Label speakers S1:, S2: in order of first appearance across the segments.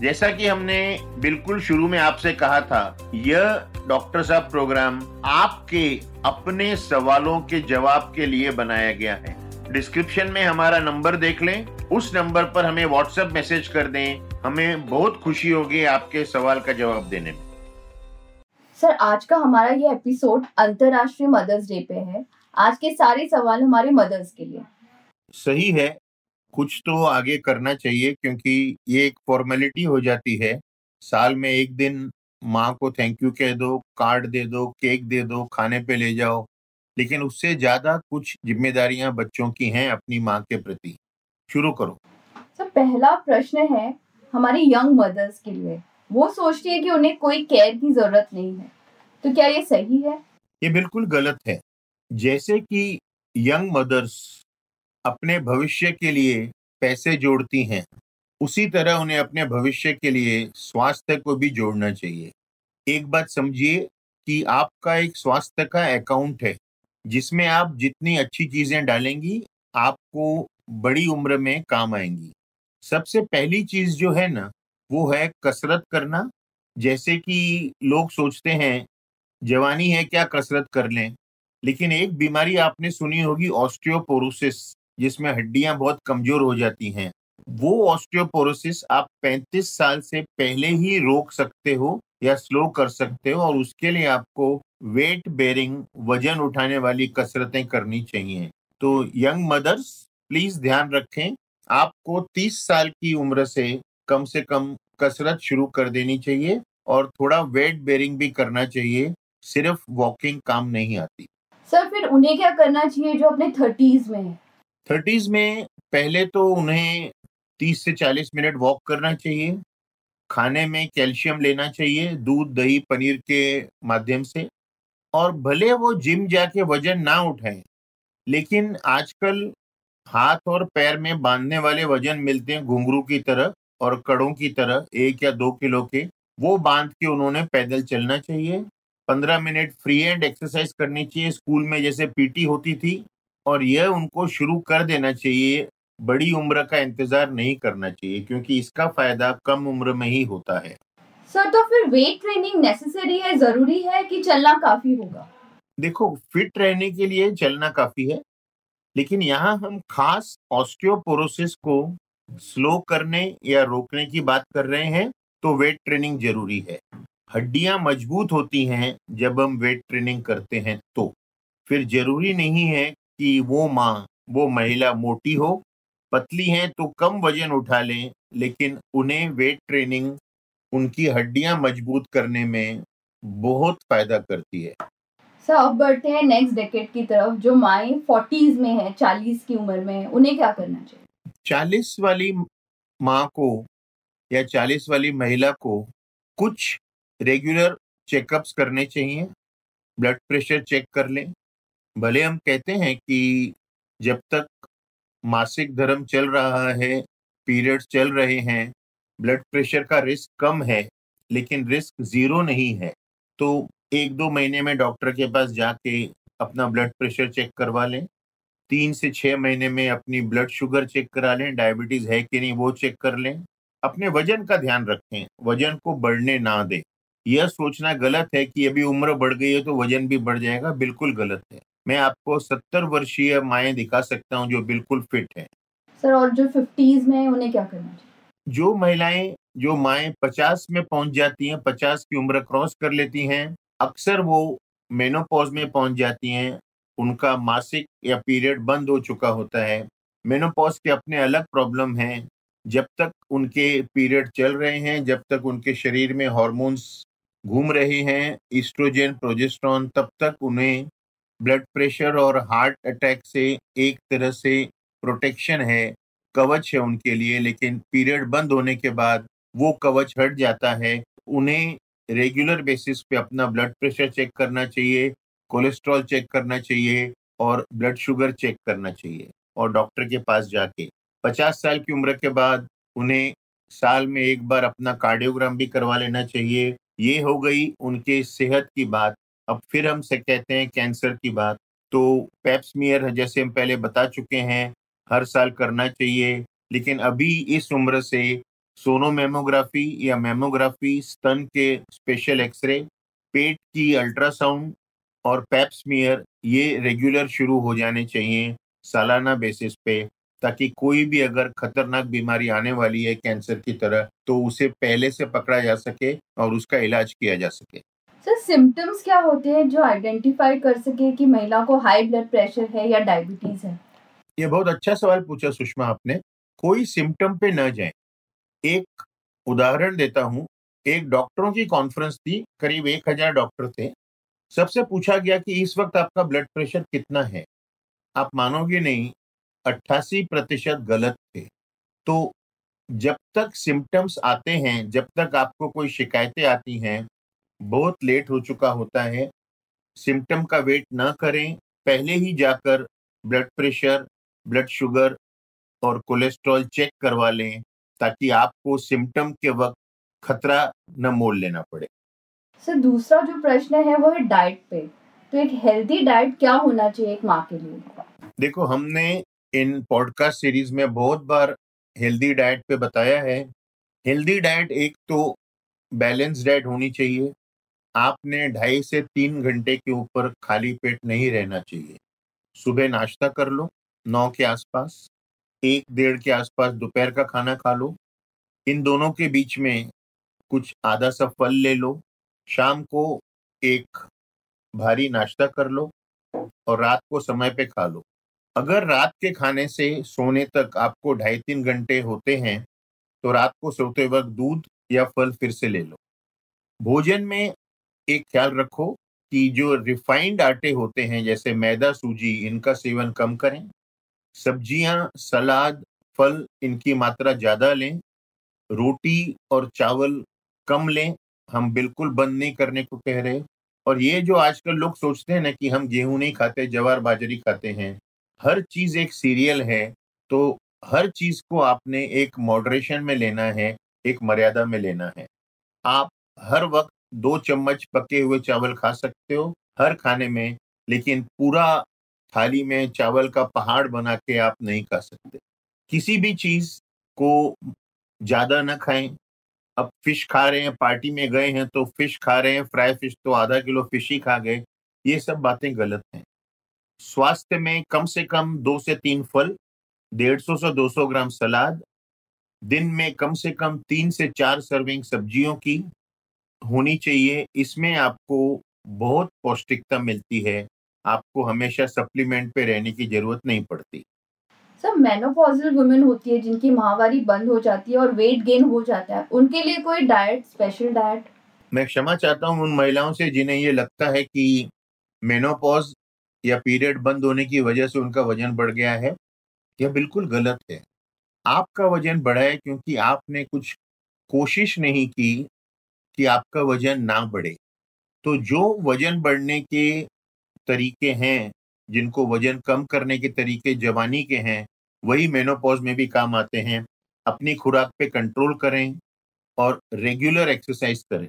S1: जैसा कि हमने बिल्कुल शुरू में आपसे कहा था यह डॉक्टर साहब प्रोग्राम आपके अपने सवालों के जवाब के लिए बनाया गया है। डिस्क्रिप्शन में हमारा नंबर देख लें। उस नंबर पर हमें व्हाट्सएप मैसेज कर दें। हमें बहुत खुशी होगी आपके सवाल का जवाब देने में।
S2: सर आज का हमारा ये एपिसोड अंतरराष्ट्रीय मदर्स डे पे है। आज के सारे सवाल हमारे मदर्स के लिए।
S1: सही है। कुछ तो आगे करना चाहिए क्योंकि ये एक फॉर्मेलिटी हो जाती है। साल में एक दिन माँ को थैंक यू कह दो कार्ड दे दो केक दे दो खाने पे ले जाओ। लेकिन उससे ज़्यादा कुछ जिम्मेदारियाँ बच्चों की हैं अपनी माँ के प्रति। शुरू करो।
S2: सर पहला प्रश्न है हमारी यंग मदर्स के लिए। वो सोचती है कि उन्हें कोई केयर की ज़रूरत नहीं है। तो क्या ये सही है?
S1: ये बिल्कुल गलत है। जैसे कि यंग मदर्स अपने भविष्य के लिए पैसे जोड़ती हैं। उसी तरह उन्हें अपने भविष्य के लिए स्वास्थ्य को भी जोड़ना चाहिए। एक बात समझिए कि आपका एक स्वास्थ्य का अकाउंट है, जिसमें आप जितनी अच्छी चीज़ें डालेंगी, आपको बड़ी उम्र में काम आएँगी। सबसे पहली चीज़ जो है ना, वो है कसरत करना। जैसे कि लोग सोचते हैं, जवानी है क्या कसरत कर लें? लेकिन एक बीमारी आपने सुनी होगी ऑस्टियोपोरोसिस जिसमें हड्डियाँ बहुत कमज़ोर हो जाती हैं। वो ऑस्टियोपोरोसिस आप 35 साल से पहले ही रोक सकते हो या स्लो कर सकते हो और उसके लिए आपको वेट बेरिंग वज़न उठाने वाली कसरतें करनी चाहिए। तो यंग मदर्स प्लीज़ ध्यान रखें, आपको 30 साल की उम्र से कम से कम कसरत शुरू कर देनी चाहिए और थोड़ा वेट बेरिंग भी करना चाहिए, सिर्फ़ वॉकिंग काम नहीं आती।
S2: सर, फिर उन्हें क्या करना चाहिए जो अपने थर्टीज में है?
S1: थर्टीज में पहले तो उन्हें 30 से 40 मिनट वॉक करना चाहिए, खाने में कैल्शियम लेना चाहिए, दूध, दही, पनीर के माध्यम से। और भले वो जिम जाके वज़न ना उठाएँ, लेकिन आजकल हाथ और पैर में बांधने वाले वज़न मिलते हैं घुंघरू की तरह और कड़ों की तरह, एक या दो किलो के। वो बाँध के उन्होंने पैदल चलना चाहिए। पंद्रह मिनट फ्री हैंड एक्सरसाइज करनी चाहिए। स्कूल में जैसे पीटी होती थी और यह उनको शुरू कर देना चाहिए बड़ी उम्र का इंतज़ार नहीं करना चाहिए क्योंकि इसका फ़ायदा कम उम्र में ही होता है।
S2: सर तो फिर वेट ट्रेनिंग नेसेसरी है ज़रूरी है कि चलना काफ़ी होगा?
S1: देखो फिट रहने के लिए चलना काफ़ी है लेकिन यहाँ हम खास ऑस्टियोपोरोसिस को स्लो करने या रोकने की बात कर रहे हैं तो वेट ट्रेनिंग ज़रूरी है। हड्डियाँ मज़बूत होती हैं जब हम वेट ट्रेनिंग करते हैं तो। फिर ज़रूरी नहीं है कि वो माँ वो महिला मोटी हो पतली हैं तो कम वज़न उठा लें लेकिन उन्हें वेट ट्रेनिंग उनकी हड्डियाँ मज़बूत करने में बहुत फ़ायदा करती है।
S2: सर अब बढ़ते हैं नेक्स्ट डेकेड की तरफ़ जो माए फोर्टीज में है चालीस की उम्र में उन्हें क्या करना चाहिए?
S1: चालीस वाली माँ को या चालीस वाली महिला को कुछ रेगुलर चेकअप्स करने चाहिए ब्लड प्रेशर चेक कर लें भले हम कहते हैं कि जब तक मासिक धर्म चल रहा है, पीरियड्स चल रहे हैं, ब्लड प्रेशर का रिस्क कम है, लेकिन रिस्क ज़ीरो नहीं है तो एक दो महीने में डॉक्टर के पास जाके अपना ब्लड प्रेशर चेक करवा लें, तीन से छः महीने में अपनी ब्लड शुगर चेक करा लें, डायबिटीज़ है कि नहीं वो चेक कर लें, अपने वज़न का ध्यान रखें, वज़न को बढ़ने ना दें। यह सोचना गलत है कि अभी उम्र बढ़ गई है तो वज़न भी बढ़ जाएगा, बिल्कुल गलत है। मैं आपको सत्तर वर्षीय माएँ दिखा सकता हूँ जो बिल्कुल फिट है।
S2: सर और जो फिफ्टीज में उन्हें क्या करना चाहिए?
S1: जो महिलाएँ जो माए पचास में पहुँच जाती हैं पचास की उम्र क्रॉस कर लेती हैं अक्सर वो मेनोपॉज में पहुँच जाती हैं उनका मासिक या पीरियड बंद हो चुका होता है। मेनोपॉज के अपने अलग प्रॉब्लम हैं जब तक उनके पीरियड चल रहे हैं जब तक उनके शरीर में हॉर्मोन्स घूम रहे हैं ईस्ट्रोजन प्रोजेस्ट्रॉन तब तक उन्हें ब्लड प्रेशर और हार्ट अटैक से एक तरह से प्रोटेक्शन है, कवच है उनके लिए, लेकिन पीरियड बंद होने के बाद वो कवच हट जाता है। उन्हें रेगुलर बेसिस पे अपना ब्लड प्रेशर चेक करना चाहिए, कोलेस्ट्रॉल चेक करना चाहिए और ब्लड शुगर चेक करना चाहिए और डॉक्टर के पास जाके। 50 साल की उम्र के बाद उन्हें साल में एक बार अपना कार्डियोग्राम भी करवा लेना चाहिए। ये हो गई उनके सेहत की बात। अब फिर हम से कहते हैं कैंसर की बात। तो पेप्समियर जैसे हम पहले बता चुके हैं, हर साल करना चाहिए, लेकिन अभी इस उम्र से सोनोमेमोग्राफी या मेमोग्राफी, स्तन के स्पेशल एक्सरे, पेट की अल्ट्रासाउंड और पेप्समियर ये रेगुलर शुरू हो जाने चाहिए सालाना बेसिस पे, ताकि कोई भी अगर खतरनाक बीमारी आने वाली है कैंसर की तरह तो उसे पहले से पकड़ा जा सके और उसका इलाज किया जा सके।
S2: सर सिम्टम्स क्या होते हैं जो आइडेंटिफाई कर सके कि महिला को हाई ब्लड प्रेशर है या डायबिटीज़ है?
S1: ये बहुत अच्छा सवाल पूछा सुषमा आपने। कोई सिम्टम पे न जाए। एक उदाहरण देता हूँ। एक डॉक्टरों की कॉन्फ्रेंस थी, करीब एक हज़ार डॉक्टर थे। सबसे पूछा गया कि इस वक्त आपका ब्लड प्रेशर कितना है? आप मानोगे नहीं, अट्ठासी प्रतिशत गलत थे। तो जब तक सिम्टम्स आते हैं, जब तक आपको कोई शिकायतें आती हैं बहुत लेट हो चुका होता है। सिम्टम का वेट ना करें। पहले ही जाकर ब्लड प्रेशर ब्लड शुगर और कोलेस्ट्रॉल चेक करवा लें ताकि आपको सिम्टम के वक्त खतरा न मोल लेना पड़े।
S2: सर दूसरा जो प्रश्न है वो है डाइट पे। तो एक हेल्दी डाइट क्या होना चाहिए एक माँ के लिए?
S1: देखो हमने इन पॉडकास्ट सीरीज़ में बहुत बार हेल्दी डाइट पे बताया है। हेल्दी डाइट एक तो बैलेंस डाइट होनी चाहिए। आपने ढाई से तीन घंटे के ऊपर खाली पेट नहीं रहना चाहिए। सुबह नाश्ता कर लो, नौ के आसपास, एक डेढ़ के आसपास दोपहर का खाना खा लो। इन दोनों के बीच में कुछ आधा सा फल ले लो। शाम को एक भारी नाश्ता कर लो और रात को समय पे खा लो। अगर रात के खाने से सोने तक आपको ढाई तीन घंटे होते हैं तो रात को सोते वक्त दूध या फल फिर से ले लो। भोजन में एक ख्याल रखो कि जो रिफाइंड आटे होते हैं, जैसे मैदा, सूजी, इनका सेवन कम करें। सब्ज़ियाँ, सलाद, फल, इनकी मात्रा ज़्यादा लें। रोटी और चावल कम लें, हम बिल्कुल बंद नहीं करने को कह रहे। और ये जो आजकल लोग सोचते हैं ना कि हम गेहूँ नहीं खाते, जवार बाजरी खाते हैं, हर चीज़ एक सीरियल है तो हर चीज़ को आपने एक मॉडरेशन में लेना है, एक मर्यादा में लेना है। आप हर वक्त दो चम्मच पके हुए चावल खा सकते हो, हर खाने में, लेकिन पूरा थाली में चावल का पहाड़ बना के आप नहीं खा सकते। किसी भी चीज़ को ज़्यादा न खाएँ। अब फ़िश खा रहे हैं, पार्टी में गए हैं तो फ़िश खा रहे हैं, फ्राई फ़िश तो आधा किलो फ़िश ही खा गए, ये सब बातें गलत हैं। स्वास्थ्य में कम से कम दो से तीन फल, डेढ़ सौ से दो सौ ग्राम सलाद, दिन में कम से कम तीन से चार सर्विंग सब्जियों की होनी चाहिए। इसमें आपको बहुत पौष्टिकता मिलती है। आपको हमेशा सप्लीमेंट पे रहने की ज़रूरत नहीं पड़ती।
S2: सर मेनोपॉजल वुमेन होती है जिनकी माहवारी बंद हो जाती है और वेट गेन हो जाता है। उनके लिए कोई डाइट स्पेशल डाइट
S1: मैं क्षमा चाहता हूँ उन महिलाओं से जिन्हें ये लगता है कि मेनोपॉज या पीरियड बंद होने की वजह से उनका वज़न बढ़ गया है यह बिल्कुल गलत है। आपका वज़न बढ़ा है क्योंकि आपने कुछ कोशिश नहीं की कि आपका वज़न ना बढ़े। तो जो वज़न बढ़ने के तरीके हैं, जिनको वज़न कम करने के तरीके, जवानी के हैं, वही मेनोपॉज में भी काम आते हैं। अपनी खुराक पे कंट्रोल करें और रेगुलर एक्सरसाइज करें।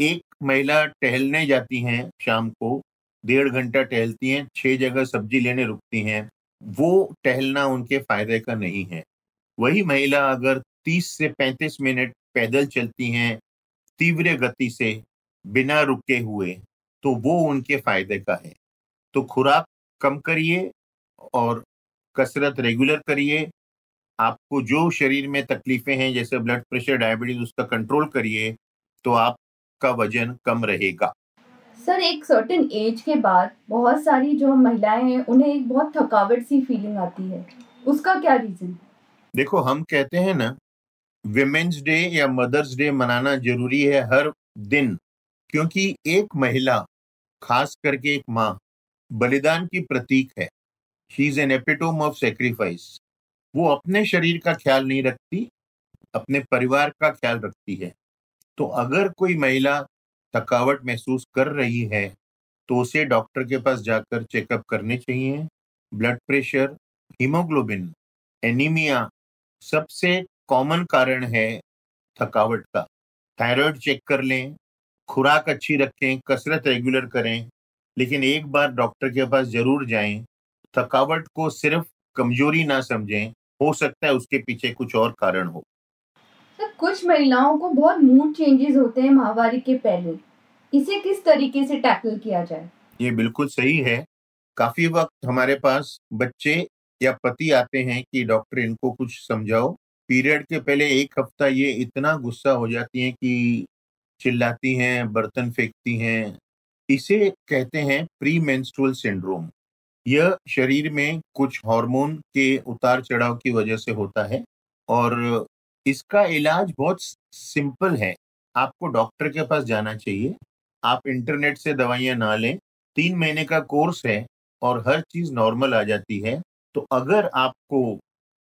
S1: एक महिला टहलने जाती हैं शाम को, डेढ़ घंटा टहलती हैं, छह जगह सब्ज़ी लेने रुकती हैं। वो टहलना उनके फ़ायदे का नहीं है। वही महिला अगर 30 से 35 मिनट पैदल चलती हैं तीव्र गति से बिना रुके हुए तो वो उनके फ़ायदे का है। तो खुराक कम करिए और कसरत रेगुलर करिए। आपको जो शरीर में तकलीफें हैं जैसे ब्लड प्रेशर डायबिटीज़ उसका कंट्रोल करिए तो आपका वज़न कम रहेगा।
S2: सर एक सर्टेन एज के बाद बहुत सारी जो महिलाएँ हैं उन्हें एक बहुत थकावट सी फीलिंग आती है। उसका क्या रीजन
S1: देखो हम कहते हैं ना विमेंस डे या मदर्स डे मनाना ज़रूरी है हर दिन, क्योंकि एक महिला, खास करके एक माँ, बलिदान की प्रतीक है। She is an epitome of sacrifice वो अपने शरीर का ख्याल नहीं रखती, अपने परिवार का ख्याल रखती है। तो अगर कोई महिला थकावट महसूस कर रही है तो उसे डॉक्टर के पास जाकर चेकअप करने चाहिए। ब्लड प्रेशर हीमोग्लोबिन एनीमिया सबसे कॉमन कारण है थकावट का। थायराइड चेक कर लें खुराक अच्छी रखें कसरत रेगुलर करें लेकिन एक बार डॉक्टर के पास ज़रूर जाएँ थकावट को सिर्फ़ कमज़ोरी ना समझें हो सकता है उसके पीछे कुछ और कारण हो।
S2: सर कुछ महिलाओं को बहुत मूड चेंजेस होते हैं महावारी के पहले। इसे किस तरीके से टैकल किया जाए?
S1: ये बिल्कुल सही है। काफ़ी वक्त हमारे पास बच्चे या पति आते हैं कि डॉक्टर इनको कुछ समझाओ पीरियड के पहले एक हफ़्ता ये इतना गुस्सा हो जाती हैं कि चिल्लाती हैं, बर्तन फेंकती हैं। इसे कहते हैं प्री मेंस्ट्रुअल सिंड्रोम। यह शरीर में कुछ हार्मोन के उतार चढ़ाव की वजह से होता है और इसका इलाज बहुत सिंपल है। आपको डॉक्टर के पास जाना चाहिए। आप इंटरनेट से दवाइयाँ ना लें। तीन महीने का कोर्स है और हर चीज़ नॉर्मल आ जाती है। तो अगर आपको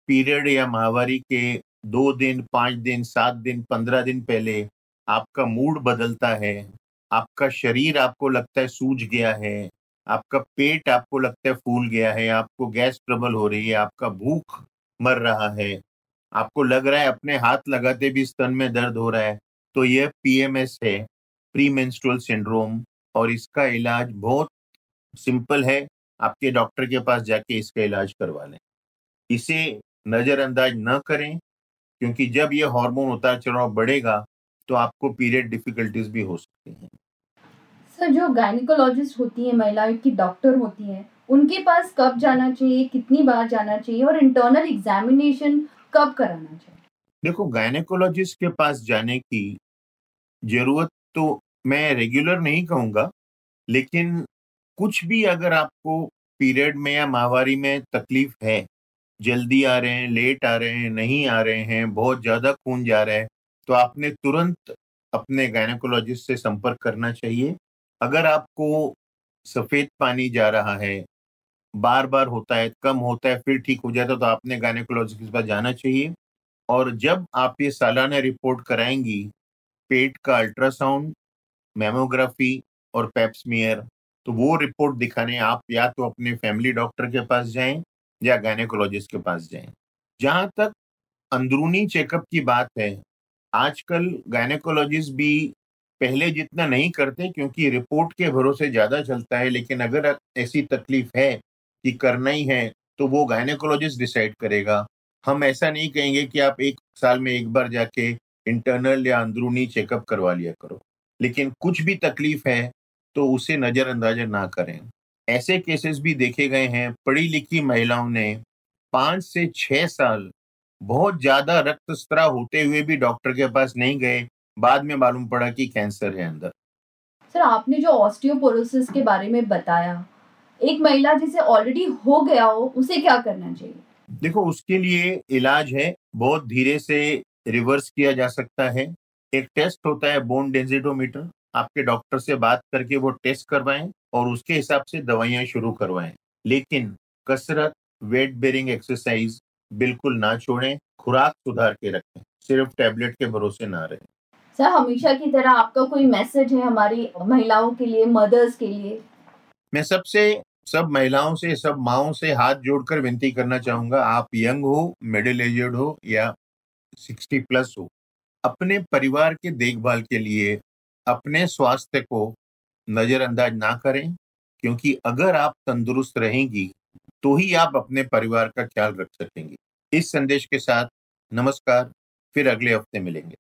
S1: पीरियड या माहवारी के दो दिन, पाँच दिन, सात दिन, पंद्रह दिन पहले आपका मूड बदलता है, आपका शरीर आपको लगता है सूज गया है, आपका पेट आपको लगता है फूल गया है, आपको गैस प्रबल हो रही है, आपका भूख मर रहा है, आपको लग रहा है अपने हाथ लगाते भी स्तन में दर्द हो रहा है तो यह पीएमएस है प्री मेंस्ट्रुअल सिंड्रोम, और इसका इलाज बहुत सिंपल है, आपके डॉक्टर के पास जाके इसका इलाज करवा लें। इसे नज़रअंदाज न करें क्योंकि जब ये हार्मोन उतार चढ़ाव बढ़ेगा तो आपको पीरियड डिफिकल्टीज भी हो सकती हैं।
S2: सर जो गायनिकोलॉजिस्ट होती है महिलाएँ की डॉक्टर होती हैं उनके पास कब जाना चाहिए कितनी बार जाना चाहिए और इंटरनल एग्जामिनेशन कब कराना चाहिए?
S1: देखो गायनेकोलॉजिस्ट के पास जाने की ज़रूरत तो मैं रेगुलर नहीं कहूँगा लेकिन कुछ भी अगर आपको पीरियड में या माहवारी में तकलीफ़ है जल्दी आ रहे हैं लेट आ रहे हैं, नहीं आ रहे हैं, बहुत ज़्यादा खून जा रहा है तो आपने तुरंत अपने गायनेकोलॉजिस्ट से संपर्क करना चाहिए। अगर आपको सफ़ेद पानी जा रहा है बार बार होता है, कम होता है, फिर ठीक हो जाता है तो आपने गायनेकोलॉजिस्ट के पास जाना चाहिए। और जब आप ये सालाना रिपोर्ट कराएँगी, पेट का अल्ट्रासाउंड, मेमोग्राफी और पेप्समियर तो वो रिपोर्ट दिखाने आप या तो अपने फैमिली डॉक्टर के पास जाएँ या गायनेकोलॉजिस्ट के पास जाएँ। जहाँ तक अंदरूनी चेकअप की बात है, आजकल गायनेकोलॉजिस्ट भी पहले जितना नहीं करते क्योंकि रिपोर्ट के भरोसे ज़्यादा चलता है, लेकिन अगर ऐसी तकलीफ़ है कि करना ही है तो वो गायनेकोलॉजिस्ट डिसाइड करेगा। हम ऐसा नहीं कहेंगे कि आप एक साल में एक बार जाके इंटरनल या अंदरूनी चेकअप करवा लिया करो। लेकिन कुछ भी तकलीफ़ है तो उसे नज़रअंदाज ना करें। ऐसे केसेस भी देखे गए हैं पढ़ी लिखी महिलाओं ने पाँच से छः साल बहुत ज़्यादा रक्तस्त्राव होते हुए भी डॉक्टर के पास नहीं गए। बाद में मालूम पड़ा कि कैंसर है अंदर।
S2: सर आपने जो ऑस्टियोपोरोसिस के बारे में बताया एक महिला जिसे ऑलरेडी हो गया हो उसे क्या करना चाहिए?
S1: देखो उसके लिए इलाज है बहुत धीरे से रिवर्स किया जा सकता है। एक टेस्ट होता है बोन डेंसिटोमीटर आपके डॉक्टर से बात करके वो टेस्ट करवाएँ और उसके हिसाब से दवाइयाँ शुरू करवाएँ। लेकिन कसरत वेट बेरिंग एक्सरसाइज बिल्कुल ना छोड़ें खुराक सुधार के रखें सिर्फ़ टैबलेट के भरोसे ना रहें।
S2: सर हमेशा की तरह आपका कोई मैसेज है हमारी महिलाओं के लिए मदर्स के लिए?
S1: मैं सबसे सब महिलाओं से सब माओ से हाथ जोड़कर विनती करना चाहूँगा आप यंग हो मिडिल एजेड हो या सिक्सटी प्लस हो अपने परिवार के देखभाल के लिए अपने स्वास्थ्य को नज़रअंदाज ना करें, क्योंकि अगर आप तंदुरुस्त रहेंगी तो ही आप अपने परिवार का ख्याल रख सकेंगे। इस संदेश के साथ नमस्कार, फिर अगले हफ़्ते मिलेंगे।